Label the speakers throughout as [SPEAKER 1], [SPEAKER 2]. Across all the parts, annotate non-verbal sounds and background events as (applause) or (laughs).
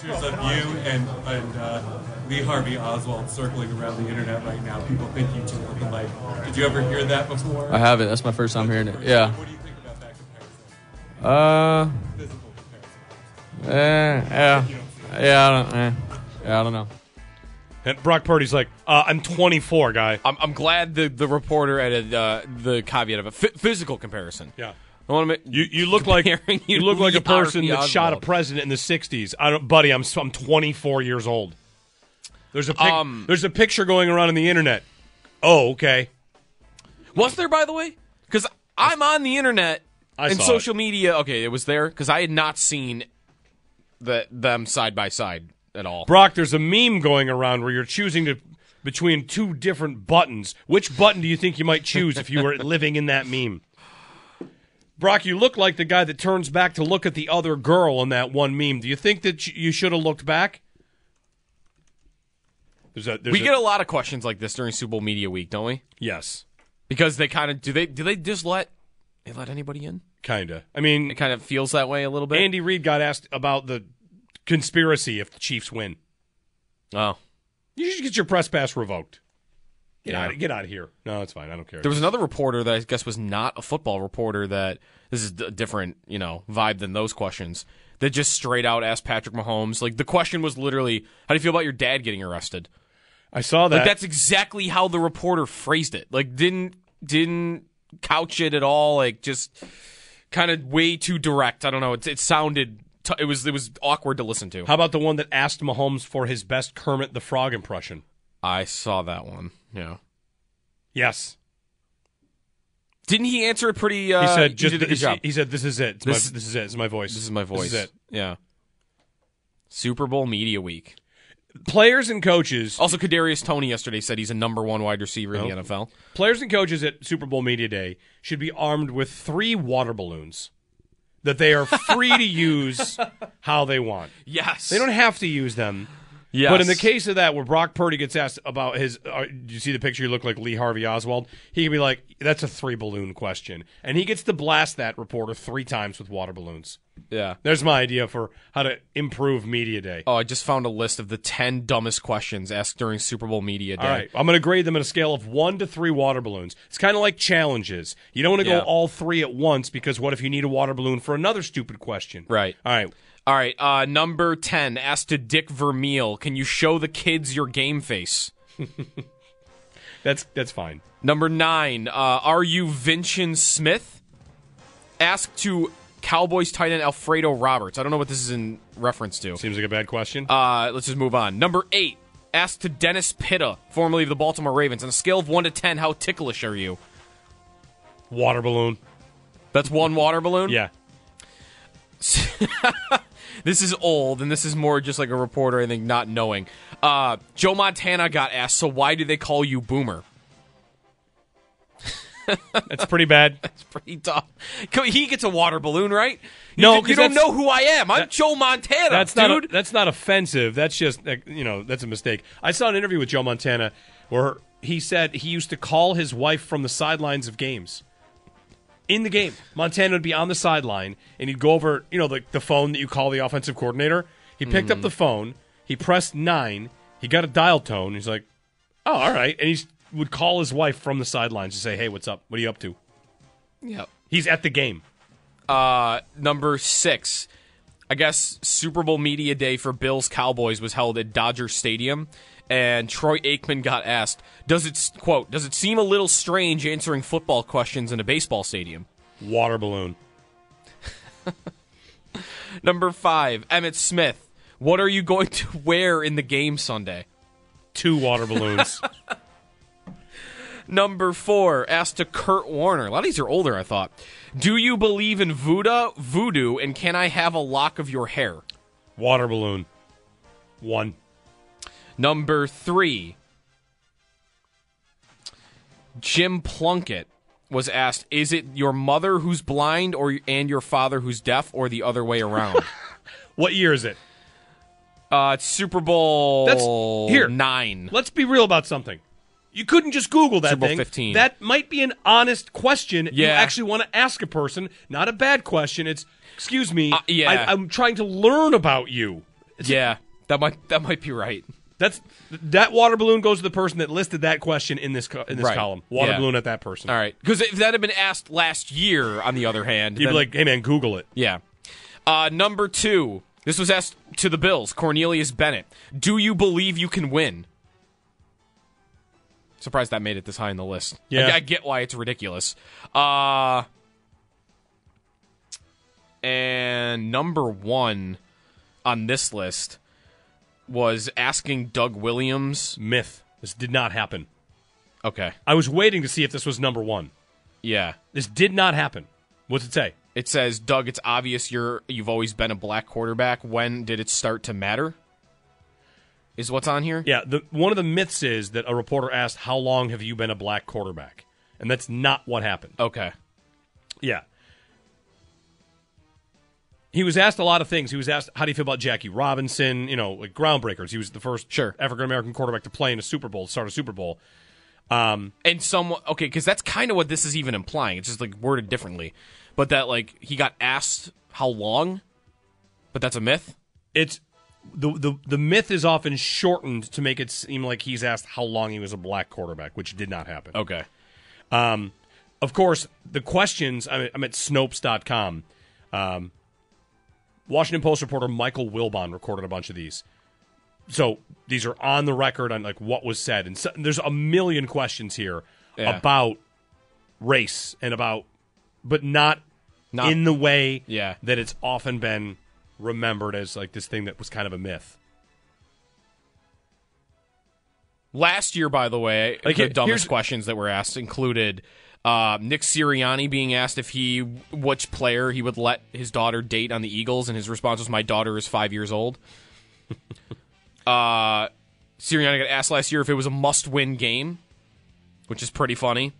[SPEAKER 1] Pictures of you and, and uh, Lee Harvey Oswald circling around the internet right now. People think you two look alike. Did you ever hear that before?
[SPEAKER 2] I haven't. That's my first time hearing it. Yeah.
[SPEAKER 1] What do you think about that comparison?
[SPEAKER 2] Uh.
[SPEAKER 1] Physical comparison.
[SPEAKER 2] Eh, yeah. Yeah. I don't. Eh. Yeah. I don't know.
[SPEAKER 3] And Brock Purdy's like, uh, I'm 24, guy.
[SPEAKER 4] I'm, I'm glad the, the reporter added uh, the caveat of a f- physical comparison.
[SPEAKER 3] Yeah.
[SPEAKER 4] I want to make
[SPEAKER 3] You you look like you
[SPEAKER 4] you
[SPEAKER 3] look like a person that shot a president in the 60s. I don't, buddy. I'm I'm 24 years old. There's a pic,
[SPEAKER 4] Um,
[SPEAKER 3] there's a picture going around on the internet. Oh, okay.
[SPEAKER 4] Was there, by the way? Because I'm on the internet
[SPEAKER 3] I
[SPEAKER 4] and social media. Okay, it was there because I had not seen the, them side by side at all.
[SPEAKER 3] Brock, there's a meme going around where you're choosing to between two different buttons. Which button do you think you might choose if you were (laughs) living in that meme? Brock, you look like the guy that turns back to look at the other girl on that one meme. Do you think that you should have looked back? There's a, there's
[SPEAKER 4] we
[SPEAKER 3] a-
[SPEAKER 4] get a lot of questions like this during Super Bowl Media Week, don't we?
[SPEAKER 3] yes,
[SPEAKER 4] Because they kind of do they do they just let they let anybody in?
[SPEAKER 3] kinda. I mean,
[SPEAKER 4] It kind of feels that way a little bit.
[SPEAKER 3] Andy Reid got asked about the conspiracy if the Chiefs win.
[SPEAKER 4] oh,
[SPEAKER 3] You should get your press pass revoked. Get
[SPEAKER 4] Yeah.
[SPEAKER 3] out, get out of here. No, it's fine. I don't care.
[SPEAKER 4] There was another reporter that I guess was not a football reporter that this is a different, you know, vibe than those questions. That just straight out asked Patrick Mahomes. Like the question was literally, "How do you feel about your dad getting arrested?"
[SPEAKER 3] I saw that.
[SPEAKER 4] Like that's exactly how the reporter phrased it. Like didn't didn't couch it at all. Like just kind of way too direct. I don't know. It, it sounded. T- it was it was awkward to listen to.
[SPEAKER 3] How about the one that asked Mahomes for his best Kermit the Frog impression?
[SPEAKER 4] I saw that one. Yeah.
[SPEAKER 3] Yes,
[SPEAKER 4] Didn't he answer it pretty? Uh,
[SPEAKER 3] he said. Just
[SPEAKER 4] did a good
[SPEAKER 3] he,
[SPEAKER 4] job.
[SPEAKER 3] he said, "This is it.
[SPEAKER 4] This-
[SPEAKER 3] my, this is it. It's my voice.
[SPEAKER 4] This is my voice.
[SPEAKER 3] This is it."
[SPEAKER 4] Yeah. Super Bowl media week.
[SPEAKER 3] Players and coaches,
[SPEAKER 4] Also, Kadarius Toney yesterday said he's a number one wide receiver in the
[SPEAKER 3] Oh.
[SPEAKER 4] NFL.
[SPEAKER 3] players and coaches at Super Bowl media day should be armed with three water balloons that they are free to (laughs) use how they want.
[SPEAKER 4] Yes,
[SPEAKER 3] They don't have to use them.
[SPEAKER 4] Yes.
[SPEAKER 3] But in the case of that, where Brock Purdy gets asked about his, uh, do you see the picture? You look like Lee Harvey Oswald. He can be like, "That's a three balloon question," and he gets to blast that reporter three times with water balloons.
[SPEAKER 4] yeah.
[SPEAKER 3] There's my idea for how to improve media day.
[SPEAKER 4] Oh, I just found a list of the ten dumbest questions asked during Super Bowl media day.
[SPEAKER 3] All right, I'm going to grade them on a scale of one to three water balloons. It's kind of like challenges. You don't want to
[SPEAKER 4] Yeah.
[SPEAKER 3] go all three at once because what if you need a water balloon for another stupid question?
[SPEAKER 4] Right.
[SPEAKER 3] All right.
[SPEAKER 4] All right. Uh, number ten asked to Dick Vermeil, "Can you show the kids your game face?" (laughs)
[SPEAKER 3] That's that's fine.
[SPEAKER 4] Number nine, uh, are you Vincent Smith? Asked to Cowboys tight end Alfredo Roberts. I don't know what this is in reference to.
[SPEAKER 3] Seems like a bad question.
[SPEAKER 4] Uh, let's just move on. Number eight, asked to Dennis Pitta, formerly of the Baltimore Ravens. On a scale of one to ten, how ticklish are you?
[SPEAKER 3] water balloon.
[SPEAKER 4] That's one water balloon.
[SPEAKER 3] Yeah. (laughs)
[SPEAKER 4] This is old, and this is more just like a reporter, I think, not knowing. Uh, Joe Montana got asked, so why do they call you Boomer? (laughs)
[SPEAKER 3] That's pretty bad. (laughs)
[SPEAKER 4] That's pretty tough. He gets a water balloon, right? You
[SPEAKER 3] No,
[SPEAKER 4] you don't know who I am. I'm Joe Montana,
[SPEAKER 3] That's
[SPEAKER 4] dude.
[SPEAKER 3] not that's not offensive. That's just you know that's a mistake. I saw an interview with Joe Montana where he said he used to call his wife from the sidelines of games. In the game, Montana would be on the sideline and he'd go over you know the the phone that you call the offensive coordinator. He picked
[SPEAKER 4] Mm-hmm.
[SPEAKER 3] up the phone. He pressed nine. He got a dial tone. He's like, "Oh, all right," and he would call his wife from the sidelines to say, "Hey, what's up? What are you up to?"
[SPEAKER 4] Yep.
[SPEAKER 3] He's at the game.
[SPEAKER 4] Uh, number six. I guess Super Bowl media day for Bills Cowboys was held at Dodger Stadium, and Troy Aikman got asked, "Does it quote Does it seem a little strange answering football questions in a baseball stadium?"
[SPEAKER 3] Water balloon. (laughs)
[SPEAKER 4] Number five, Emmitt Smith. What are you going to wear in the game Sunday?
[SPEAKER 3] Two water balloons. (laughs)
[SPEAKER 4] Number four, asked to Kurt Warner. A lot of these are older, I thought. Do you believe in voodoo, voodoo, and can I have a lock of your hair?
[SPEAKER 3] water balloon. One.
[SPEAKER 4] Number three, Jim Plunkett was asked, "Is it your mother who's blind, or and your father who's deaf, or the other way around?" (laughs)
[SPEAKER 3] What year is it?
[SPEAKER 4] uh, it's Super Bowl
[SPEAKER 3] That's here.
[SPEAKER 4] nine.
[SPEAKER 3] Let's be real about something. You couldn't just Google that
[SPEAKER 4] Super Bowl
[SPEAKER 3] thing.
[SPEAKER 4] 15.
[SPEAKER 3] That might be an honest question.
[SPEAKER 4] yeah.
[SPEAKER 3] You actually want to ask a person, not a bad question. It's, excuse me,
[SPEAKER 4] Uh, yeah.
[SPEAKER 3] I, I'm trying to learn about you.
[SPEAKER 4] Yeah, that might that might be right.
[SPEAKER 3] That's that water balloon goes to the person that listed that question in this co- in this
[SPEAKER 4] Right.
[SPEAKER 3] column. Water
[SPEAKER 4] Yeah.
[SPEAKER 3] balloon at that person.
[SPEAKER 4] All right, because if that had been asked last year, on the other hand,
[SPEAKER 3] You'd
[SPEAKER 4] then-
[SPEAKER 3] be like, hey man, Google it.
[SPEAKER 4] Yeah. Uh, number two. This was asked to the Bills. Cornelius Bennett. Do you believe you can win? Surprised that made it this high in the list.
[SPEAKER 3] Yeah.
[SPEAKER 4] I, I get why it's ridiculous. Uh, and number one on this list was asking Doug Williams.
[SPEAKER 3] Myth. This did not happen.
[SPEAKER 4] Okay.
[SPEAKER 3] I was waiting to see if this was number one.
[SPEAKER 4] Yeah.
[SPEAKER 3] This did not happen. What's it say?
[SPEAKER 4] It says, Doug, it's obvious you're you've always been a black quarterback. When did it start to matter? Is what's on here?
[SPEAKER 3] Yeah, the, one of the myths is that a reporter asked, "How long have you been a black quarterback?" And that's not what happened.
[SPEAKER 4] Okay.
[SPEAKER 3] Yeah. He was asked a lot of things. He was asked, "How do you feel about Jackie Robinson?" You know, like groundbreakers. He was the first
[SPEAKER 4] Sure.
[SPEAKER 3] African American quarterback to play in a Super Bowl, start a Super Bowl.
[SPEAKER 4] Um, And some okay, because that's kind of what this is even implying. It's just like worded differently, but that like he got asked how long, but that's a myth.
[SPEAKER 3] It's the the the myth is often shortened to make it seem like he's asked how long he was a black quarterback, which did not happen.
[SPEAKER 4] Okay.
[SPEAKER 3] Um, of course, the questions, I'm at, I'm at Snopes.com. Um, Washington Post reporter Michael Wilbon recorded a bunch of these. So these are on the record on like what was said, and so, there's a million questions here
[SPEAKER 4] Yeah.
[SPEAKER 3] about race and about, but not,
[SPEAKER 4] Not-
[SPEAKER 3] in the way
[SPEAKER 4] Yeah.
[SPEAKER 3] that it's often been remembered as like this thing that was kind of a myth.
[SPEAKER 4] Last year, by the way,
[SPEAKER 3] Like,
[SPEAKER 4] the dumbest questions that were asked included uh, Nick Sirianni being asked if he which player he would let his daughter date on the Eagles, and his response was, "My daughter is five years old." (laughs) uh, Sirianni got asked last year if it was a must-win game, which is pretty funny.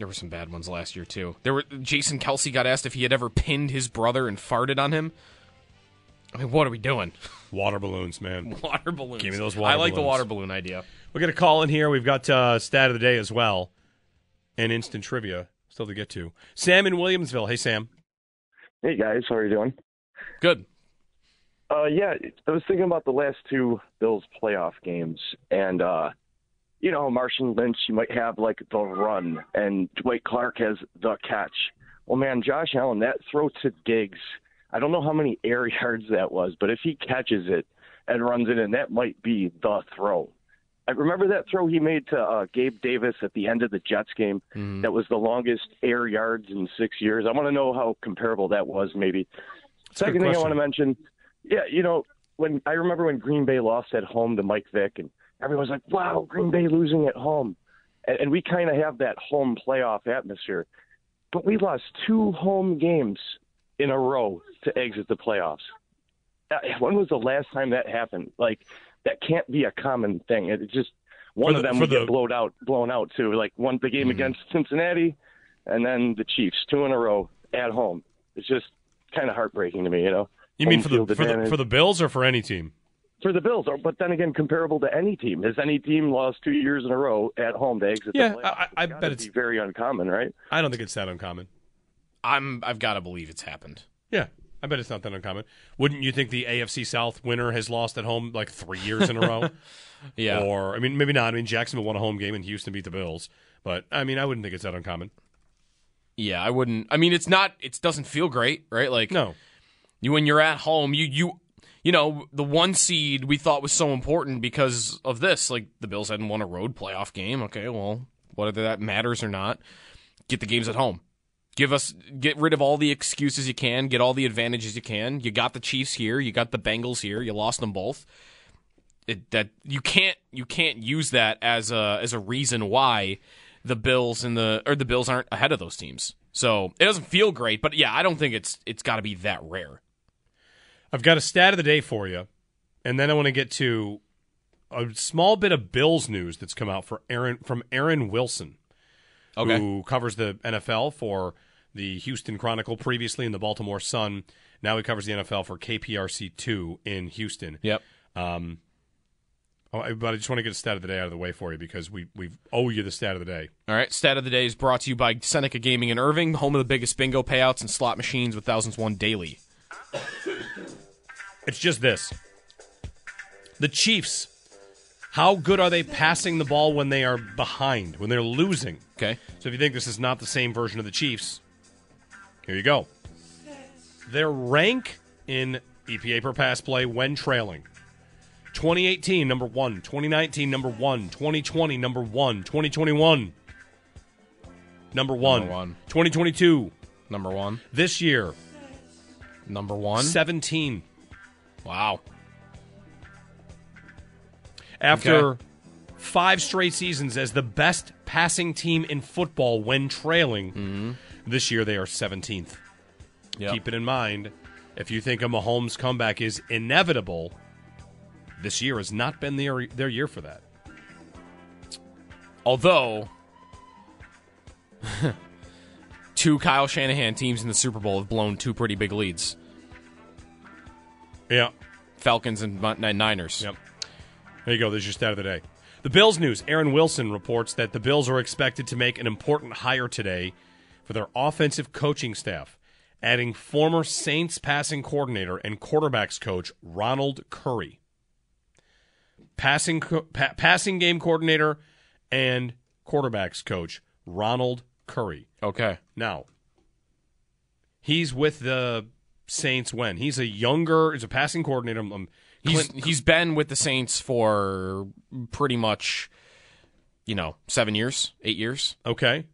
[SPEAKER 4] There were some bad ones last year too. There were Jason Kelce got asked if he had ever pinned his brother and farted on him. I mean, what are we doing? (laughs)
[SPEAKER 3] Water balloons, man. (laughs)
[SPEAKER 4] Water balloons.
[SPEAKER 3] Give me those water
[SPEAKER 4] I like the water balloon idea.
[SPEAKER 3] We got a call in here. We've got uh, stat of the day as well, and instant trivia still to get to. Sam in Williamsville. Hey, Sam.
[SPEAKER 5] Hey guys, how are you doing?
[SPEAKER 4] Good.
[SPEAKER 5] Uh, yeah, I was thinking about the last two Bills playoff games, and uh, you know, Marshawn Lynch, you might have like the run, and Dwight Clark has the catch. Well, man, Josh Allen, that throw to Diggs, I don't know how many air (laughs) yards that was, but if he catches it and runs it in, that might be the throw. I remember that throw he made to uh, Gabe Davis at the end of the Jets game. That was the longest air yards in six years. I want to know how comparable that was, maybe.
[SPEAKER 3] a
[SPEAKER 5] Second thing I want to mention, yeah, you know, when I remember when Green Bay lost at home to Mike Vick, and everyone's like, "Wow, Green Bay losing at home," and, and we kind of have that home playoff atmosphere. But we lost two home games in a row to exit the playoffs. Uh, When was the last time that happened? Like that can't be a common thing. It just one
[SPEAKER 3] For
[SPEAKER 5] of them would
[SPEAKER 3] the-
[SPEAKER 5] get blown out, blown out too. Like one the game against Cincinnati, and then the Chiefs, two in a row at home. It's just kind of heartbreaking to me, you know.
[SPEAKER 3] You mean for the for the for the Bills or for any team?
[SPEAKER 5] For the Bills, but then again, comparable to any team. Has any team lost two years in a row at home to exit
[SPEAKER 3] Yeah,
[SPEAKER 5] the playoffs?
[SPEAKER 3] I- I
[SPEAKER 5] It's
[SPEAKER 3] bet it's-
[SPEAKER 5] be very uncommon, right?
[SPEAKER 3] I don't think it's that uncommon.
[SPEAKER 4] I'm. I've got to believe it's happened.
[SPEAKER 3] Yeah, I bet it's not that uncommon. Wouldn't you think the AFC South winner has lost at home like three years in a row? (laughs)
[SPEAKER 4] Yeah.
[SPEAKER 3] Or I mean, maybe not. I mean, Jacksonville won a home game and Houston beat the Bills, But I mean, I wouldn't think it's that uncommon.
[SPEAKER 4] Yeah, I wouldn't. I mean, it's not. It doesn't feel great, right? Like
[SPEAKER 3] No,
[SPEAKER 4] you when you're at home, you you you know the one seed we thought was so important because of this. Like the Bills hadn't won a road playoff game. Okay, well, whether that matters or not, get the games at home. Give us get rid of all the excuses you can. Get all the advantages you can. You got the Chiefs here. You got the Bengals here. You lost them both. It, that you can't you can't use that as a as a reason why the Bills and the or the Bills aren't ahead of those teams. So it doesn't feel great, but yeah, I don't think it's it's got to be that rare.
[SPEAKER 3] I've got a stat of the day for you, and then I want to get to a small bit of Bills news that's come out for Aaron from Aaron Wilson,
[SPEAKER 4] Okay.
[SPEAKER 3] who covers the NFL for the Houston Chronicle, previously in the Baltimore Sun. Now he covers the NFL for KPRC two in Houston.
[SPEAKER 4] Yep.
[SPEAKER 3] Um, oh, but I just want to get a stat of the day out of the way for you because we we owe you the stat of the day.
[SPEAKER 4] All right. Stat of the day is brought to you by Seneca Gaming in Irving, home of the biggest bingo payouts and slot machines with thousands won daily.
[SPEAKER 3] It's just this. The Chiefs, how good are they passing the ball when they are behind, when they're losing?
[SPEAKER 4] Okay.
[SPEAKER 3] So if you think this is not the same version of the Chiefs, here you go. Their rank in EPA per pass play when trailing. 2018, number one. 2019, number one. 2020, number one. 2021, number one.
[SPEAKER 4] Number one.
[SPEAKER 3] 2022,
[SPEAKER 4] Number one.
[SPEAKER 3] this year,
[SPEAKER 4] Number one.
[SPEAKER 3] 17.
[SPEAKER 4] Wow.
[SPEAKER 3] After
[SPEAKER 4] Okay.
[SPEAKER 3] five straight seasons as the best passing team in football when trailing, mm-hmm. this year they are 17th.
[SPEAKER 4] Yep.
[SPEAKER 3] Keep it in mind. If you think a Mahomes comeback is inevitable, this year has not been their, their year for that.
[SPEAKER 4] Although (laughs) two Kyle Shanahan teams in the Super Bowl have blown two pretty big leads.
[SPEAKER 3] Yeah.
[SPEAKER 4] Falcons and Niners.
[SPEAKER 3] Yep. There you go. There's your stat of the day. The Bills news. Aaron Wilson reports that the Bills are expected to make an important hire today for their offensive coaching staff, adding former Saints passing coordinator and quarterbacks coach Ronald Curry. Passing co- pa- passing game coordinator and quarterbacks coach Ronald Curry.
[SPEAKER 4] Okay.
[SPEAKER 3] Now, he's with the Saints when he's a younger, he's a passing coordinator. Um,
[SPEAKER 4] He's
[SPEAKER 3] Clint-
[SPEAKER 4] he's been with the Saints for pretty much you know, 7 years, 8 years.
[SPEAKER 3] okay.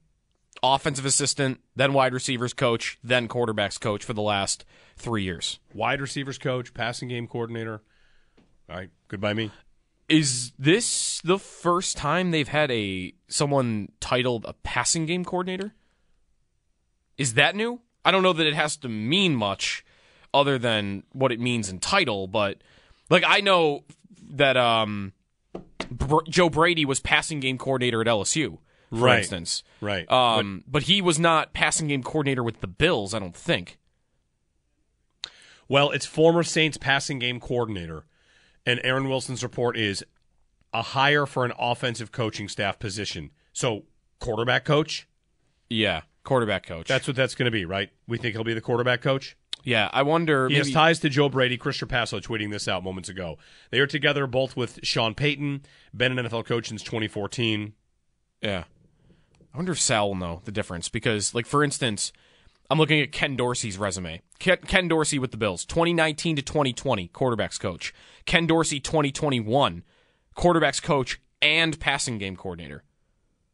[SPEAKER 4] Offensive assistant, then wide receivers coach, then quarterbacks coach for the last 3 years.
[SPEAKER 3] wide receivers coach, passing game coordinator. All right, goodbye me.
[SPEAKER 4] Is this the first time they've had a someone titled a passing game coordinator? Is that new? I don't know that it has to mean much other than what it means in title, but like I know that um Br- Joe Brady was passing game coordinator at LSU, for
[SPEAKER 3] Right.
[SPEAKER 4] instance.
[SPEAKER 3] Right.
[SPEAKER 4] Um, but he was not passing game coordinator with the Bills, I don't think.
[SPEAKER 3] Well, it's former Saints passing game coordinator, and Aaron Wilson's report is a hire for an offensive coaching staff position. So, quarterback coach.
[SPEAKER 4] Yeah, quarterback coach.
[SPEAKER 3] That's what that's going to be, right? We think he'll be the quarterback coach.
[SPEAKER 4] Yeah. I wonder.
[SPEAKER 3] He
[SPEAKER 4] maybe,
[SPEAKER 3] has ties to Joe Brady. Chris Trapasso tweeting this out moments ago. They are together both with Sean Payton, been an NFL coach since 2014.
[SPEAKER 4] Yeah. I wonder if Sal will know the difference because, like, for instance, I'm looking at Ken Dorsey's resume. Ken, Ken Dorsey with the Bills, 2019 to 2020, quarterbacks coach. Ken Dorsey, 2021, quarterbacks coach and passing game coordinator.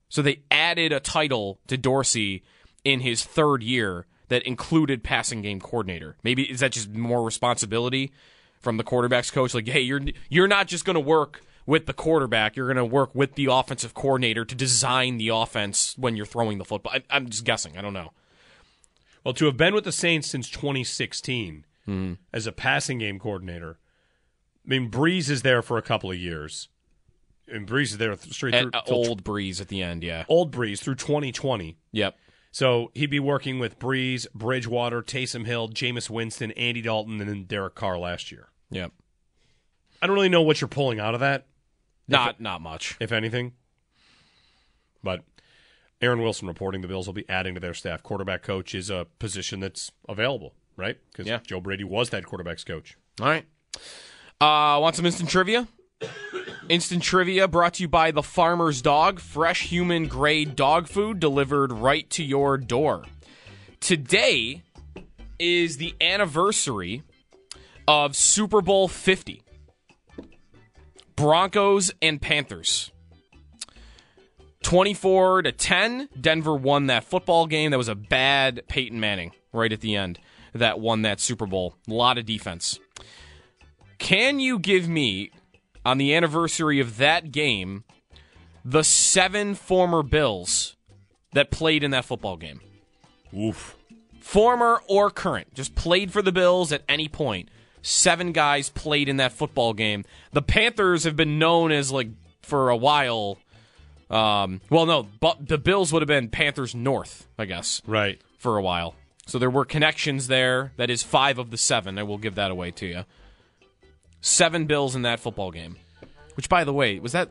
[SPEAKER 4] So they added a title to Dorsey in his third year that included passing game coordinator. Maybe is that just more responsibility from the quarterbacks coach? Like, hey, you're you're not just going to work with the quarterback; you're going to work with the offensive coordinator to design the offense when you're throwing the football. I, I'm just guessing. I don't know.
[SPEAKER 3] Well, to have been with the Saints since 2016 as a passing game coordinator, I mean, Brees is there for a couple of years. And Brees is there straight through
[SPEAKER 4] At, uh, old Brees at the end. Yeah.
[SPEAKER 3] old Brees through 2020.
[SPEAKER 4] Yep.
[SPEAKER 3] So he'd be working with Brees, Bridgewater, Taysom Hill, Jameis Winston, Andy Dalton, and then Derek Carr last year.
[SPEAKER 4] Yep.
[SPEAKER 3] I don't really know what you're pulling out of that,
[SPEAKER 4] Not not much.
[SPEAKER 3] if anything. But Aaron Wilson reporting the Bills will be adding to their staff. Quarterback coach is a position that's available, right? Because
[SPEAKER 4] Yeah.
[SPEAKER 3] Joe Brady was that quarterback's coach.
[SPEAKER 4] All right. Uh, want some instant trivia? Instant trivia brought to you by the Farmer's Dog, fresh human grade dog food delivered right to your door. Today is the anniversary of Super Bowl 50. Broncos and Panthers. 24 to 10, Denver won that football game. That was a bad Peyton Manning right at the end that won that Super Bowl. A lot of defense. Can you give me, on the anniversary of that game, the seven former Bills that played in that football game?
[SPEAKER 3] Oof.
[SPEAKER 4] Former or current, just played for the Bills at any point. Seven guys played in that football game. The Panthers have been known as, like, for a while. Um, well, no, but the Bills would have been Panthers North, I guess,
[SPEAKER 3] Right.
[SPEAKER 4] for a while. So there were connections there. That is five of the seven. I will give that away to you. Seven Bills in that football game. Which, by the way, was that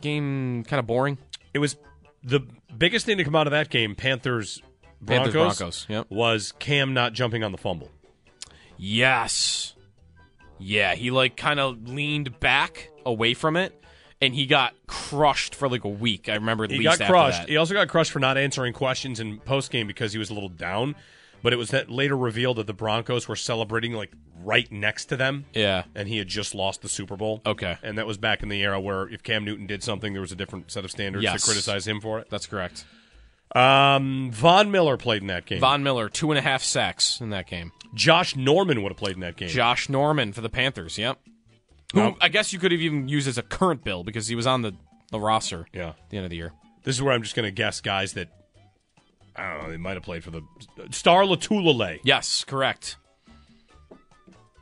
[SPEAKER 4] game kind of boring?
[SPEAKER 3] It was the biggest thing to come out of that game, Panthers Broncos,
[SPEAKER 4] Panthers, Broncos, yep.
[SPEAKER 3] was Cam not jumping on the fumble.
[SPEAKER 4] Yes. Yeah, he like kind of leaned back away from it, and he got crushed for like a week. I remember at
[SPEAKER 3] He
[SPEAKER 4] least
[SPEAKER 3] got crushed.
[SPEAKER 4] that.
[SPEAKER 3] He also got crushed for not answering questions in post game because he was a little down. But it was that later revealed that the Broncos were celebrating like right next to them.
[SPEAKER 4] Yeah.
[SPEAKER 3] And he had just lost the Super Bowl.
[SPEAKER 4] Okay.
[SPEAKER 3] And that was back in the era where if Cam Newton did something, there was a different set of standards
[SPEAKER 4] Yes.
[SPEAKER 3] to criticize him for it.
[SPEAKER 4] That's correct.
[SPEAKER 3] Um, Von Miller played in that game.
[SPEAKER 4] Von Miller, two and a half sacks in that game.
[SPEAKER 3] Josh Norman would have played in that game.
[SPEAKER 4] Josh Norman for the Panthers. Yep. Who I guess you could have even used as a current bill because he was on the, the roster
[SPEAKER 3] yeah.
[SPEAKER 4] at the end of the year.
[SPEAKER 3] This is where I'm just going to guess guys that I don't know. They might have played for the Star Lotulelei.
[SPEAKER 4] Yes, correct.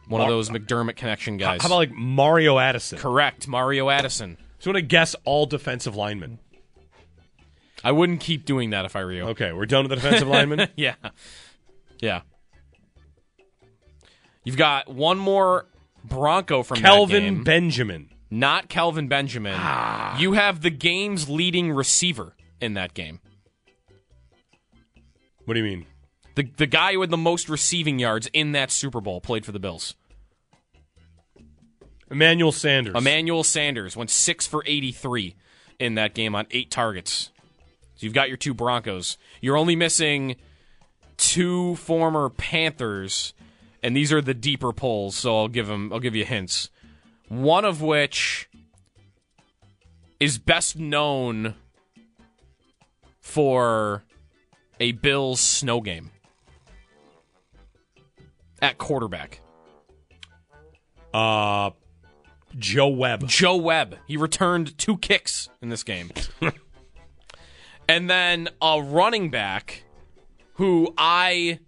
[SPEAKER 4] One of those McDermott connection guys.
[SPEAKER 3] How about like Mario Addison?
[SPEAKER 4] correct? Mario Addison.
[SPEAKER 3] So I'm going to guess all defensive linemen.
[SPEAKER 4] I wouldn't keep doing that if I were you.
[SPEAKER 3] Okay, we're done with the defensive (laughs) linemen.
[SPEAKER 4] Yeah. Yeah. You've got one more Bronco from that
[SPEAKER 3] Kelvin. Benjamin.
[SPEAKER 4] Not Kelvin Benjamin. Ah. You have the game's leading receiver in that game.
[SPEAKER 3] What do you mean?
[SPEAKER 4] The the guy who had the most receiving yards in that Super Bowl played for the Bills.
[SPEAKER 3] Emmanuel Sanders.
[SPEAKER 4] Emmanuel Sanders went six for 83 in that game on eight targets. So you've got your two Broncos. You're only missing two former Panthers, and these are the deeper polls. So I'll give them. I'll give you hints. One of which is best known for a Bills snow game at quarterback.
[SPEAKER 3] uh, Joe Webb.
[SPEAKER 4] Joe Webb. He returned two kicks in this game. (laughs) and then a running back who I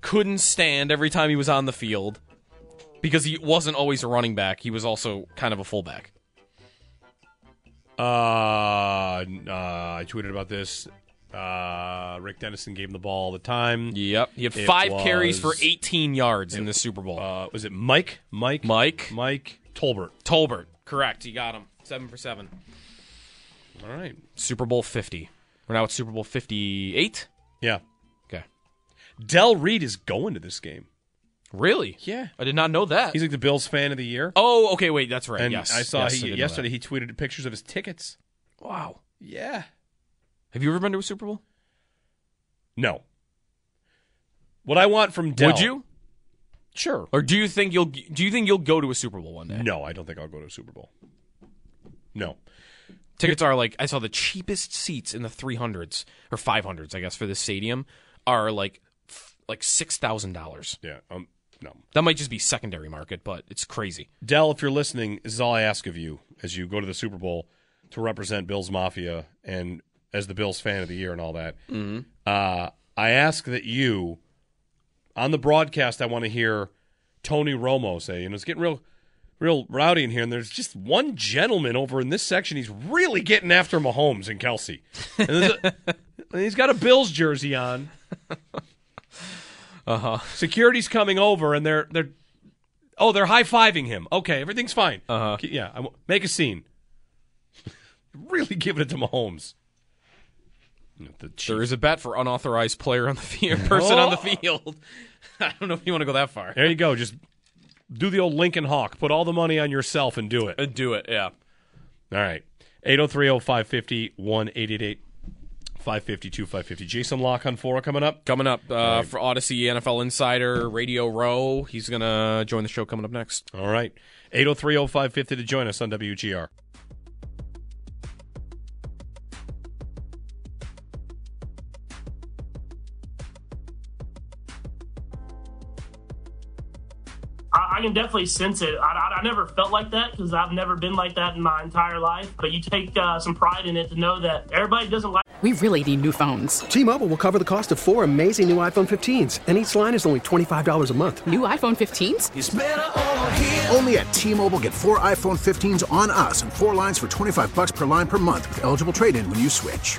[SPEAKER 4] couldn't stand every time he was on the field because he wasn't always a running back. He was also kind of a fullback.
[SPEAKER 3] Uh, uh, I tweeted about this. Uh, Rick Dennison gave him the ball all the time.
[SPEAKER 4] Yep. He had
[SPEAKER 3] It
[SPEAKER 4] five carries for 18 yards in the Super Bowl.
[SPEAKER 3] Uh, was it Mike? Mike?
[SPEAKER 4] Mike
[SPEAKER 3] Mike Tolbert.
[SPEAKER 4] Tolbert. Correct. You got him. Seven for seven.
[SPEAKER 3] All right.
[SPEAKER 4] Super Bowl 50. We're now at Super Bowl 58.
[SPEAKER 3] Yeah.
[SPEAKER 4] Okay.
[SPEAKER 3] Del Reid is going to this game.
[SPEAKER 4] Really?
[SPEAKER 3] Yeah.
[SPEAKER 4] I did not know that.
[SPEAKER 3] He's like the Bills fan of the year.
[SPEAKER 4] oh, okay. Wait, that's right.
[SPEAKER 3] and
[SPEAKER 4] yes.
[SPEAKER 3] I saw
[SPEAKER 4] Yes,
[SPEAKER 3] he,
[SPEAKER 4] know
[SPEAKER 3] yesterday he tweeted pictures of his tickets.
[SPEAKER 4] Wow.
[SPEAKER 3] Yeah.
[SPEAKER 4] Have you ever been to a Super Bowl?
[SPEAKER 3] No. What I want from Del.
[SPEAKER 4] Would you?
[SPEAKER 3] Sure.
[SPEAKER 4] Or do you think you'll do you think you'll go to a Super Bowl one day?
[SPEAKER 3] No, I don't think I'll go to a Super Bowl. No.
[SPEAKER 4] Tickets are like I saw the cheapest seats in the 300s or 500s, I guess, for this stadium are like like $6,000.
[SPEAKER 3] Yeah. Um. No.
[SPEAKER 4] That might just be secondary market, but it's crazy.
[SPEAKER 3] Del, if you're listening, this is all I ask of you as you go to the Super Bowl to represent Bills Mafia and as the Bills fan of the year and all that. Mm-hmm. Uh, I ask that you, on the broadcast, I want to hear Tony Romo say, you know, it's getting real, real rowdy in here, and there's just one gentleman over in this section. He's really getting after Mahomes and Kelce. And a- (laughs) and he's got a Bills jersey on. (laughs)
[SPEAKER 4] Uh huh.
[SPEAKER 3] Security's coming over, and they're they're oh they're high fiving him. Okay, everything's fine.
[SPEAKER 4] Uh-huh.
[SPEAKER 3] Yeah, I w- make a scene. (laughs) really giving it to Mahomes. The
[SPEAKER 4] There is a bet for unauthorized player on the (laughs) field, person on the field. (laughs) I don't know if you want to go that far.
[SPEAKER 3] There you go. Just do the old Lincoln Hawk. Put all the money on yourself and do it.
[SPEAKER 4] Uh, Do it, yeah.
[SPEAKER 3] All right. 803 550 1888 550 2550. Jason La Canfora coming up.
[SPEAKER 4] Coming up uh, for Audacy NFL Insider Radio Row. He's going to join the show coming up next.
[SPEAKER 3] All right. 803 550 to join us on WGR.
[SPEAKER 6] I can definitely sense it. I, I, I never felt like that because I've never been like that in my entire life. But you take uh, some pride in it to know that everybody doesn't like.
[SPEAKER 7] We really need new phones.
[SPEAKER 8] T-Mobile will cover the cost of four amazing new iPhone 15s, and each line is only twenty five dollars a month.
[SPEAKER 7] New iPhone 15s?
[SPEAKER 9] Only at T-Mobile, get four iPhone 15s on us and four lines for twenty five bucks per line per month with eligible trade-in when you switch.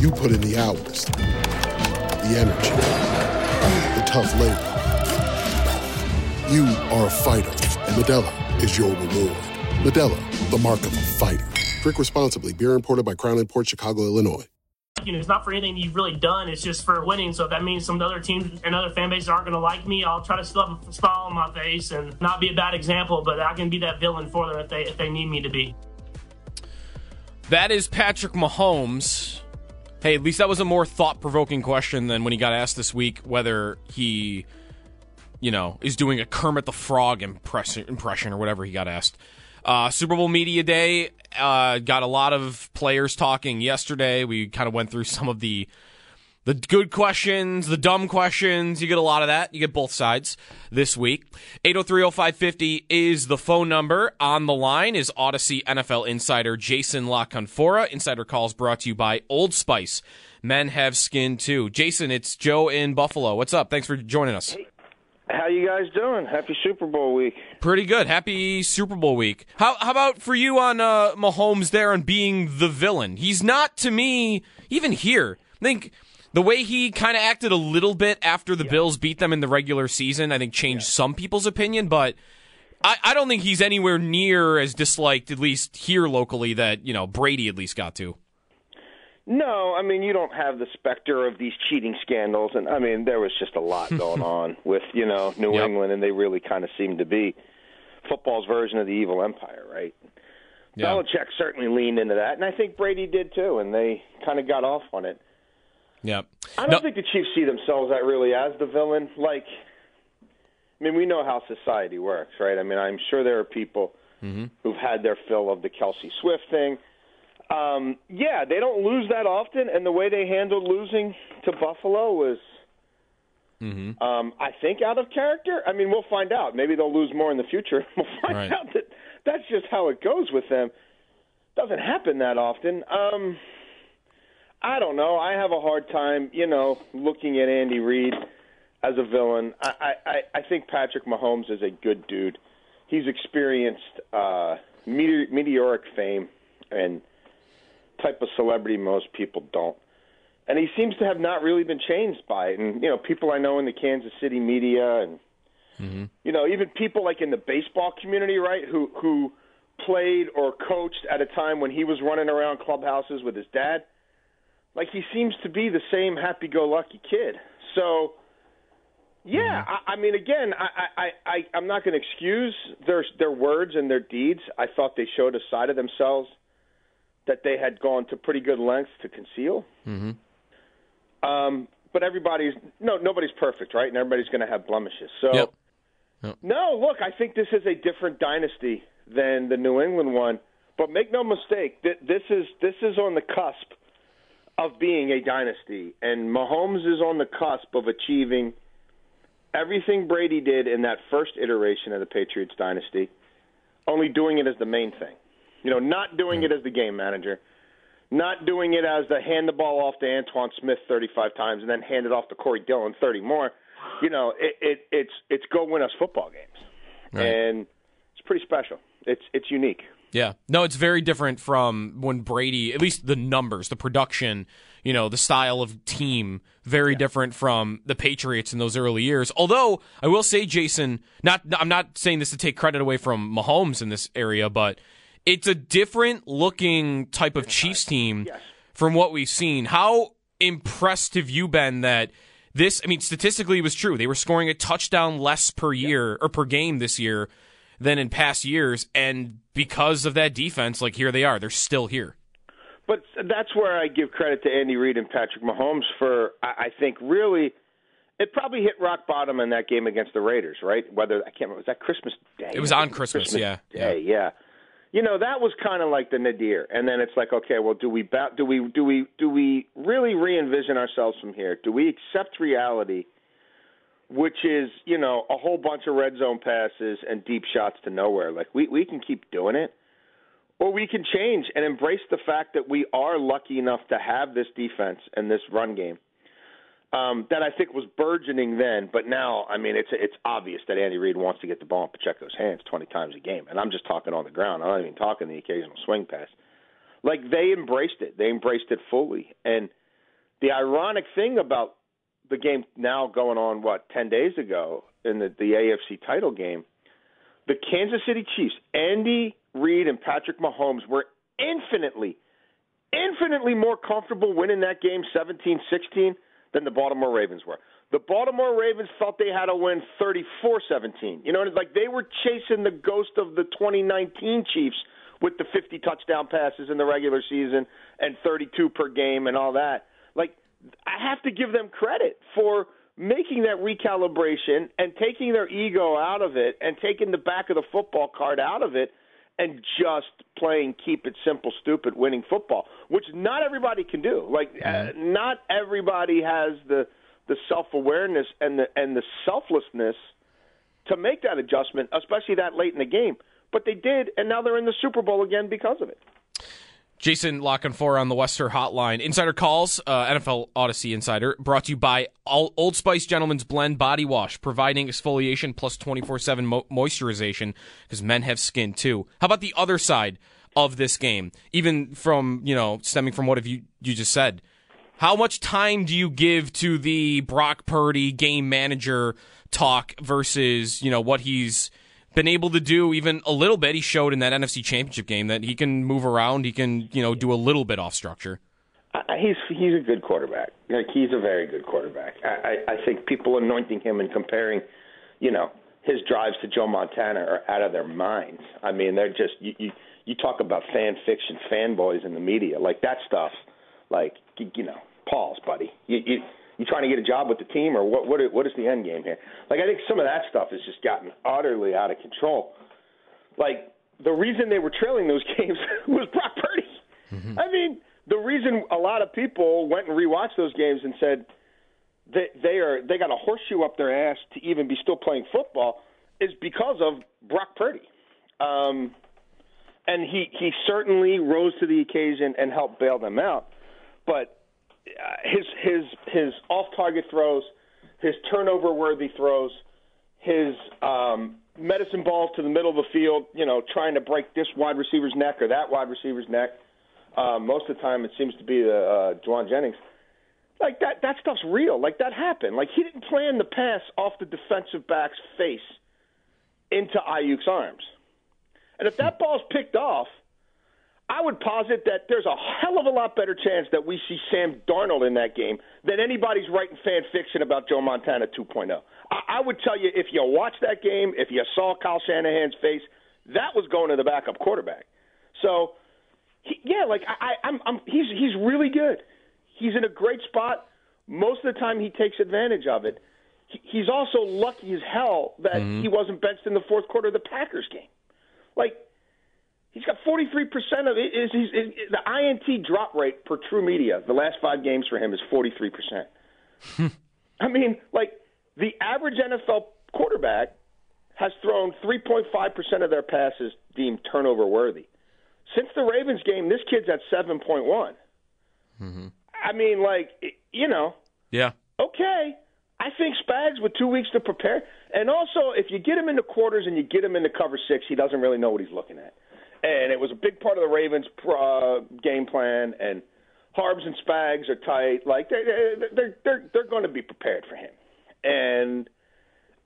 [SPEAKER 10] You put in the hours, the energy, the tough labor. You are a fighter, and Modelo is your reward. Modelo, the mark of a fighter. Drink responsibly. Beer imported by Crown Imports Chicago, Illinois.
[SPEAKER 6] You know, it's not for anything you've really done. It's just for winning. So if that means some other teams and other fan bases aren't going to like me, I'll try to still have a smile on my face and not be a bad example. But I can be that villain for them if they if they need me to be.
[SPEAKER 4] That is Patrick Mahomes. Hey, at least that was a more thought provoking question than when he got asked this week whether he, you know, is doing a Kermit the Frog impression, impression or whatever he got asked. Uh, Super Bowl Media Day uh, got a lot of players talking yesterday. We kind of went through (laughs) some of the the good questions, the dumb questions. You get a lot of that. You get both sides this week. 8030550 is the phone number. On the line is Audacy NFL insider Jason La Canfora. Insider calls brought to you by Old Spice. Men have skin too. Jason, it's Joe in Buffalo. What's up? Thanks for joining us.
[SPEAKER 11] Hey. How you guys doing? Happy Super Bowl week.
[SPEAKER 4] Pretty good. Happy Super Bowl week. How how about for you on uh, Mahomes there and being the villain? He's not to me even here. I think the way he kind of acted a little bit after the yeah. Bills beat them in the regular season, I think changed yeah. some people's opinion, but I, I don't think he's anywhere near as disliked, at least here locally, that, you know, Brady at least got to.
[SPEAKER 11] No, I mean you don't have the specter of these cheating scandals, and I mean there was just a lot (laughs) going on with you know New yep. England, and they really kind of seemed to be football's version of the evil empire, right? Yeah. Belichick certainly leaned into that, and I think Brady did too, and they kind of got off on it.
[SPEAKER 4] Yeah.
[SPEAKER 11] I don't no. think the Chiefs see themselves that really as the villain. Like, I mean, we know how society works, right? I mean, I'm sure there are people mm-hmm. who've had their fill of the Kelce Swift thing. Um, yeah, they don't lose that often, and the way they handled losing to Buffalo was, mm-hmm. um, I think, out of character. I mean, we'll find out. Maybe they'll lose more in the future. (laughs) We'll find right. out that that's just how it goes with them. Doesn't happen that often. Um, I don't know. I have a hard time, you know, looking at Andy Reid as a villain. I, I, I think Patrick Mahomes is a good dude. He's experienced uh, meteor, meteoric fame and type of celebrity most people don't. And he seems to have not really been changed by it. And, you know, people I know in the Kansas City media and, mm-hmm. you know, even people like in the baseball community, right, who, who played or coached at a time when he was running around clubhouses with his dad – like he seems to be the same happy-go-lucky kid. So, yeah, mm-hmm. I, I mean, again, I, I, I, I'm not going to excuse their their words and their deeds. I thought they showed a side of themselves that they had gone to pretty good lengths to conceal.
[SPEAKER 4] Mm-hmm.
[SPEAKER 11] Um, but everybody's no, nobody's perfect, right? And everybody's going to have blemishes. So,
[SPEAKER 4] yep. Yep.
[SPEAKER 11] no, look, I think this is a different dynasty than the New England one. But make no mistake, this is this is on the cusp of being a dynasty, and Mahomes is on the cusp of achieving everything Brady did in that first iteration of the Patriots dynasty, only doing it as the main thing. You know, not doing it as the game manager, not doing it as the hand the ball off to Antowain Smith 35 times and then hand it off to Corey Dillon 30 more. You know, it, it it's it's go win us football games, right. and it's pretty special. It's it's unique.
[SPEAKER 4] Yeah. No, it's very different from when Brady, at least the numbers, the production, you know, the style of team, very different from the Patriots in those early years. Although, I will say, Jason, not I'm not saying this to take credit away from Mahomes in this area, but it's a different looking type of Chiefs team from what we've seen. How impressed have you been that this, I mean, statistically it was true. They were scoring a touchdown less per year or per game this year than in past years. And because of that defense, like here they are, they're still here.
[SPEAKER 11] But that's where I give credit to Andy Reid and Patrick Mahomes for, I think, really, it probably hit rock bottom in that game against the Raiders, right? Whether, I can't remember, was that Christmas Day?
[SPEAKER 4] It was on Christmas, yeah.
[SPEAKER 11] Day, yeah. yeah. You know, that was kind of like the nadir. And then it's like, okay, well, do we, do we, do we, do we really re-envision ourselves from here? Do we accept reality, which is, you know, a whole bunch of red zone passes and deep shots to nowhere? Like, we, we can keep doing it or we can change and embrace the fact that we are lucky enough to have this defense and this run game um, that I think was burgeoning then. But now, I mean, it's it's obvious that Andy Reid wants to get the ball in Pacheco's hands 20 times a game, and I'm just talking on the ground. I'm not even talking the occasional swing pass. Like they embraced it, they embraced it fully. And the ironic thing about the game now going on what 10 days ago in the, the AFC title game, the Kansas City Chiefs, Andy Reid and Patrick Mahomes were infinitely, infinitely more comfortable winning that game 17 16 than the Baltimore Ravens were. The Baltimore Ravens felt they had to win 34 17. You know, it's like they were chasing the ghost of the 2019 Chiefs with the 50 touchdown passes in the regular season and 32 per game and all that. Like, I have to give them credit for making that recalibration and taking their ego out of it and taking the back of the football card out of it and just playing keep it simple stupid winning football which not everybody can do. Like uh, not everybody has the the self-awareness and the and the selflessness to make that adjustment especially that late in the game. But they did and now they're in the Super Bowl again because of it
[SPEAKER 4] Jason La Canfora on the Wester Hotline. Insider calls, uh, NFL Audacy Insider, brought to you by Old Spice Gentleman's Blend Body Wash, providing exfoliation plus 24 7 moisturization because men have skin too. How about the other side of this game? Even from, you know, stemming from what have you, you just said. How much time do you give to the Brock Purdy game manager talk versus, you know, what he's been able to do even a little bit. He showed in that NFC Championship game that he can move around. He can, you know, do a little bit off structure.
[SPEAKER 11] I, he's he's a good quarterback. Like he's a very good quarterback. I, I, I think people anointing him and comparing, you know, his drives to Joe Montana are out of their minds. I mean, they're just you you, you talk about fan fiction, fanboys in the media, like that stuff. Like you know, Paul's buddy. You, you you trying to get a job with the team, or what? What? What is the end game here? Like, I think some of that stuff has just gotten utterly out of control. Like, the reason they were trailing those (laughs) games was Brock Purdy. Mm-hmm. I mean, the reason a lot of people went and rewatched those games and said that they are they got a horseshoe up their ass to even be still playing football is because of Brock Purdy. Um, and he he certainly rose to the occasion and helped bail them out. But his his his off target throws, his turnover worthy throws, his um, medicine balls to the middle of the field, you know, trying to break this wide receiver's neck or that wide receiver's neck. Uh, most of the time, it seems to be the uh, Jauan Jennings. Like that, that stuff's real. Like that happened. Like he didn't plan the pass off the defensive back's face into Aiyuk's arms. And if that ball's picked off, I would posit that there's a hell of a lot better chance that we see Sam Darnold in that game than anybody's writing fan fiction about Joe Montana 2.0. I, I would tell you if you watched that game, if you saw Kyle Shanahan's face, that was going to the backup quarterback. So, he, yeah, like I, I'm, I'm, he's he's really good. He's in a great spot. Most of the time, he takes advantage of it. He, he's also lucky as hell that mm-hmm. he wasn't benched in the fourth quarter of the Packers game. Like He's got 43% of it. Is, is, is, the INT drop rate per TruMedia, the last five games for him is 43%. I mean, like, the average NFL quarterback has thrown 3.5% of their passes deemed turnover worthy. Since the Ravens game, this kid's at 7.1. Mm-hmm. I mean, like, you know.
[SPEAKER 4] Yeah.
[SPEAKER 11] Okay. I think Spags with two weeks to prepare. And also, if you get him into quarters and you get him into cover six, he doesn't really know what he's looking at and it was a big part of the Ravens' uh, game plan. And Harbs and Spags are tight. Like they they're they're they're going to be prepared for him, and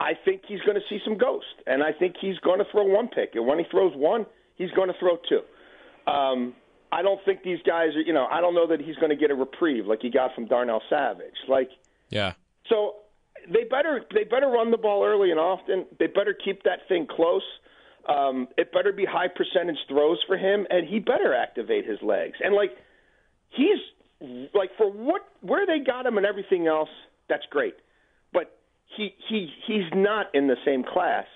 [SPEAKER 11] I think he's going to see some ghost, and I think he's going to throw one pick, and when he throws one, he's going to throw two. Um, I don't think these guys are, you know, I don't know that he's going to get a reprieve like he got from Darnell Savage. Like,
[SPEAKER 4] yeah.
[SPEAKER 11] So they better they better run the ball early and often. They better keep that thing close. Um, it better be high percentage throws for him, and he better activate his legs. And like, he's like for what where they got him and everything else, that's great. But he he he's not in the same class,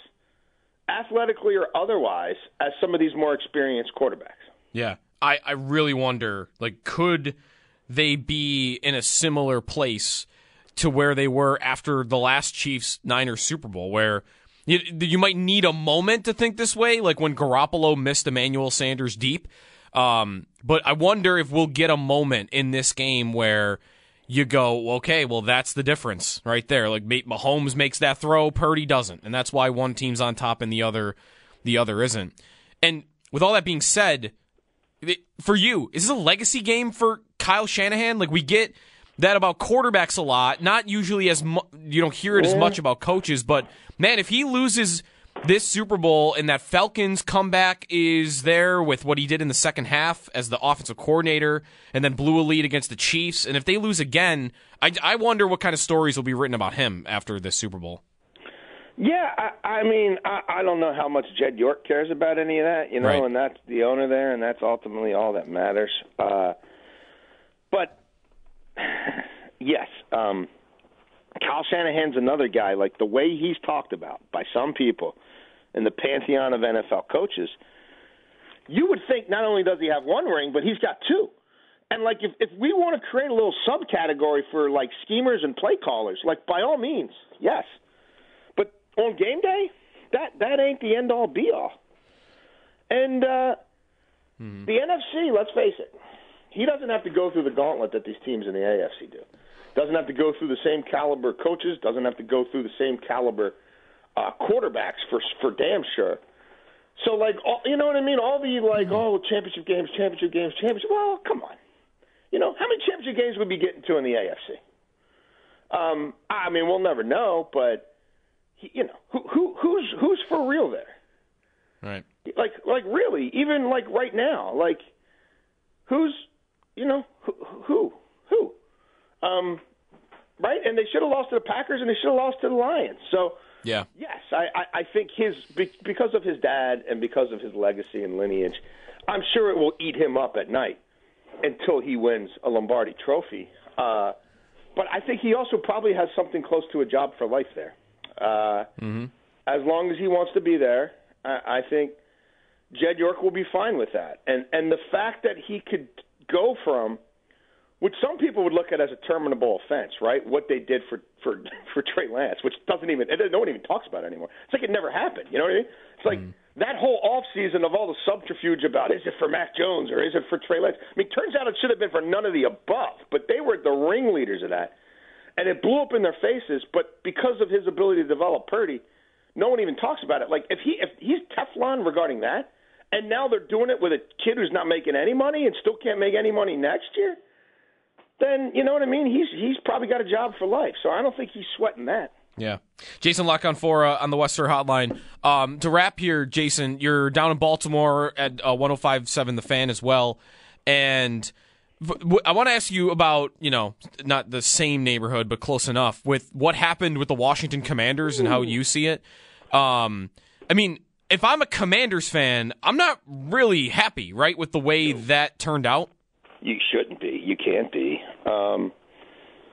[SPEAKER 11] athletically or otherwise, as some of these more experienced quarterbacks.
[SPEAKER 4] Yeah. I, I really wonder, like, could they be in a similar place to where they were after the last Chiefs Niners Super Bowl, where you, you might need a moment to think this way, like when Garoppolo missed Emmanuel Sanders deep. Um, but I wonder if we'll get a moment in this game where you go, okay, well, that's the difference right there. Like Mahomes makes that throw, Purdy doesn't, and that's why one team's on top and the other, the other isn't. And with all that being said, for you, is this a legacy game for Kyle Shanahan? Like we get that about quarterbacks a lot, not usually as mu- you don't hear it as much about coaches, but man, if he loses this Super Bowl and that Falcons comeback is there with what he did in the second half as the offensive coordinator and then blew a lead against the Chiefs, and if they lose again, I, I wonder what kind of stories will be written about him after this Super Bowl.
[SPEAKER 11] Yeah, I, I mean, I, I don't know how much Jed York cares about any of that, you know,
[SPEAKER 4] Right.
[SPEAKER 11] and that's the owner there, and that's ultimately all that matters. Uh, but yes, um, Kyle Shanahan's another guy. Like the way he's talked about by some people in the pantheon of NFL coaches, you would think not only does he have one ring, but he's got two. And like if if we want to create a little subcategory for like schemers and play callers, like by all means, yes. But on game day, that that ain't the end all be all. And uh the NFC, let's face it, he doesn't have to go through the gauntlet that these teams in the AFC do. Doesn't have to go through the same caliber coaches. Doesn't have to go through the same caliber uh, quarterbacks for for damn sure. So like, all, you know what I mean? All the like, oh, championship games, championship games, championship. Well, come on. You know how many championship games would be getting to in the AFC? Um, I mean, we'll never know, but he, you know, who who who's who's for real there?
[SPEAKER 4] Right.
[SPEAKER 11] like like really even like right now like who's you know who who who um right and they should have lost to the packers and they should have lost to the lions so
[SPEAKER 4] Yeah.
[SPEAKER 11] yes i i, I think his be- because of his dad and because of his legacy and lineage i'm sure it will eat him up at night until he wins a lombardi trophy uh but i think he also probably has something close to a job for life there uh
[SPEAKER 4] Mm-hmm.
[SPEAKER 11] as long as he wants to be there, I, I think Jed York will be fine with that. And and the fact that he could go from, which some people would look at as a terminable offense, right? What they did for for (laughs) for Trey Lance, which doesn't even no one even talks about it anymore. It's like it never happened. You know what I mean? It's like mm. that whole off season of all the subterfuge about is it for Mac Jones or is it for Trey Lance? I mean, turns out it should have been for none of the above, but they were the ringleaders of that and it blew up in their faces. But because of his ability to develop Purdy, no one even talks about it. Like if he if he's Teflon regarding that, and now they're doing it with a kid who's not making any money and still can't make any money next year, then you know what I mean. He's he's probably got a job for life. So I don't think he's sweating that.
[SPEAKER 4] Yeah. Jason La Canfora uh, on the Western Hotline. Um, to wrap here, Jason, you're down in Baltimore at uh, 105.7 The Fan as well, and I want to ask you about you know not the same neighborhood but close enough with what happened with the Washington Commanders and how you see it. Um, I mean, if I'm a Commanders fan, I'm not really happy, right, with the way that turned out.
[SPEAKER 11] You shouldn't be. You can't be. Um,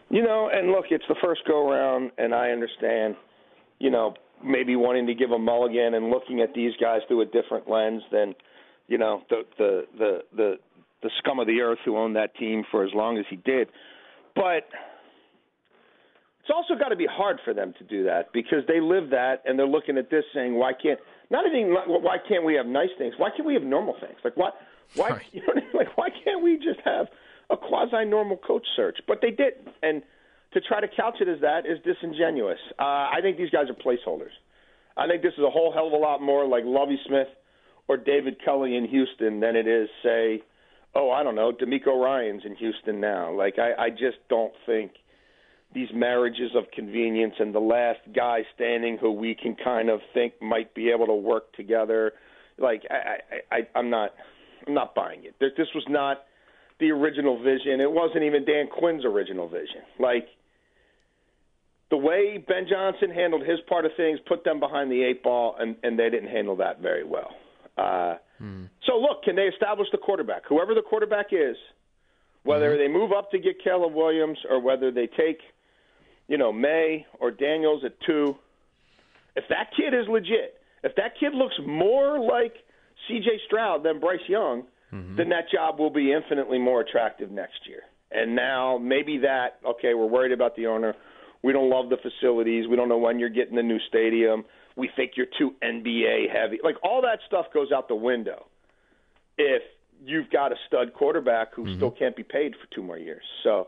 [SPEAKER 11] you know, and look, it's the first go round, and I understand. You know, maybe wanting to give a mulligan and looking at these guys through a different lens than, you know, the the the the, the scum of the earth who owned that team for as long as he did. But it's also got to be hard for them to do that because they live that and they're looking at this saying, why can't not even why can't we have nice things? Why can't we have normal things? Like what? Why you know what I mean? like why can't we just have a quasi normal coach search? But they didn't, and to try to couch it as that is disingenuous. Uh, I think these guys are placeholders. I think this is a whole hell of a lot more like Lovie Smith or David Culley in Houston than it is, say, oh, I don't know, DeMeco Ryans in Houston now. Like, I, I just don't think these marriages of convenience and the last guy standing who we can kind of think might be able to work together. Like, I, I, I I'm not, I'm not buying it. This, was not the original vision. It wasn't even Dan Quinn's original vision. Like, the way Ben Johnson handled his part of things put them behind the eight ball, and, and they didn't handle that very well. Uh, hmm. So, look, can they establish the quarterback? Whoever the quarterback is, whether mm-hmm. they move up to get Caleb Williams or whether they take, you know, Maye or Daniels at two, if that kid is legit, if that kid looks more like C.J. Stroud than Bryce Young, mm-hmm. then that job will be infinitely more attractive next year. And now maybe that, okay, we're worried about the owner we don't love the facilities. We don't know when you're getting the new stadium. We think you're too NBA heavy. Like all that stuff goes out the window if you've got a stud quarterback who mm-hmm. still can't be paid for two more years. So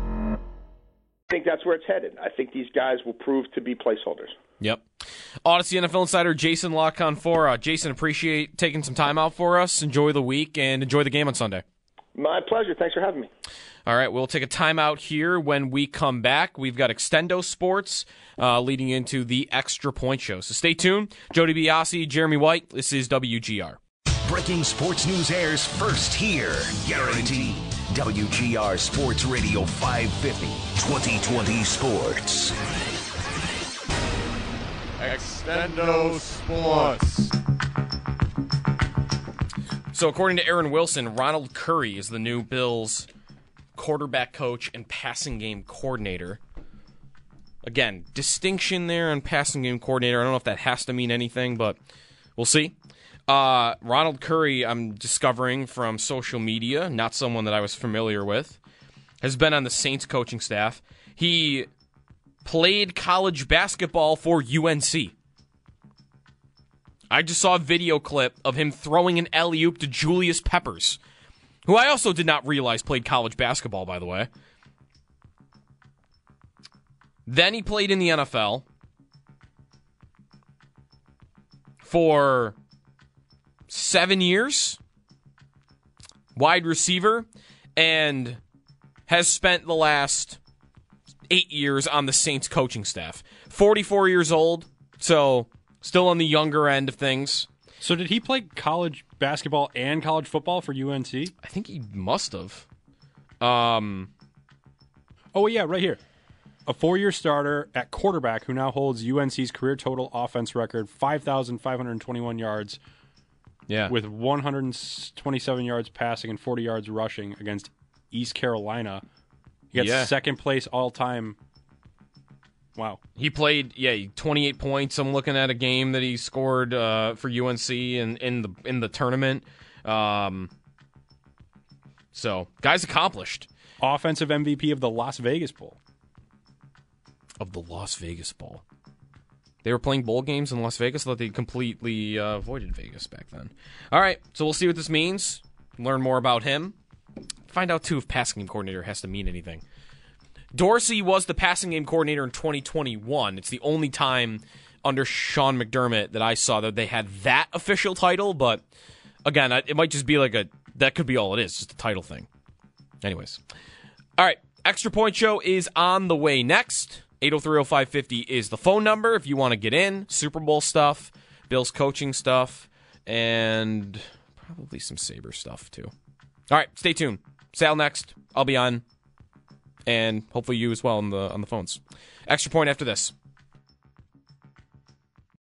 [SPEAKER 11] I think that's where it's headed. I think these guys will prove to be placeholders.
[SPEAKER 4] Yep. Audacy NFL insider Jason La Canfora. Jason, appreciate taking some time out for us. Enjoy the week and enjoy the game on Sunday.
[SPEAKER 11] My pleasure. Thanks for having me.
[SPEAKER 4] All right, we'll take a timeout here. When we come back, we've got Extendo Sports uh, leading into the Extra Point Show. So stay tuned. Joe DiBiase, Jeremy White. This is WGR.
[SPEAKER 12] Breaking sports news airs first here. Guaranteed. WGR Sports Radio 550. 2020 Sports.
[SPEAKER 2] Extendo Sports.
[SPEAKER 4] So, according to Aaron Wilson, Ronald Curry is the new Bills quarterback coach and passing game coordinator. Again, distinction there on passing game coordinator. I don't know if that has to mean anything, but we'll see. Uh, Ronald Curry, I'm discovering from social media, not someone that I was familiar with, has been on the Saints coaching staff. He played college basketball for UNC. I just saw a video clip of him throwing an alley oop to Julius Peppers who I also did not realize played college basketball, by the way. Then he played in the NFL for seven years, wide receiver, and has spent the last eight years on the Saints coaching staff. 44 years old, so still on the younger end of things.
[SPEAKER 3] So did he play college basketball and college football for UNC?
[SPEAKER 4] I think he must have. Um,
[SPEAKER 3] oh yeah, right here. A four-year starter at quarterback who now holds UNC's career total offense record, five thousand five hundred twenty-one yards.
[SPEAKER 4] Yeah,
[SPEAKER 3] with one hundred twenty-seven yards passing and forty yards rushing against East Carolina. He got yeah. second place all-time Wow.
[SPEAKER 4] He played, yeah, 28 points. I'm looking at a game that he scored uh, for UNC in, in the in the tournament. Um, so, guy's accomplished.
[SPEAKER 3] Offensive MVP of the Las Vegas Bowl.
[SPEAKER 4] Of the Las Vegas Bowl. They were playing bowl games in Las Vegas. I thought they completely uh, avoided Vegas back then. All right, so we'll see what this means. Learn more about him. Find out too if passing game coordinator has to mean anything. Dorsey was the passing game coordinator in 2021. It's the only time under Sean McDermott that I saw that they had that official title, but again, it might just be like a that could be all it is, just a title thing. Anyways. All right, Extra Point Show is on the way next. 8030550 is the phone number if you want to get in. Super Bowl stuff, Bills coaching stuff, and probably some Saber stuff too. All right, stay tuned. Sal next. I'll be on and hopefully you as well on the on the phones. Extra point after this.